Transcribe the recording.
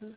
Sir.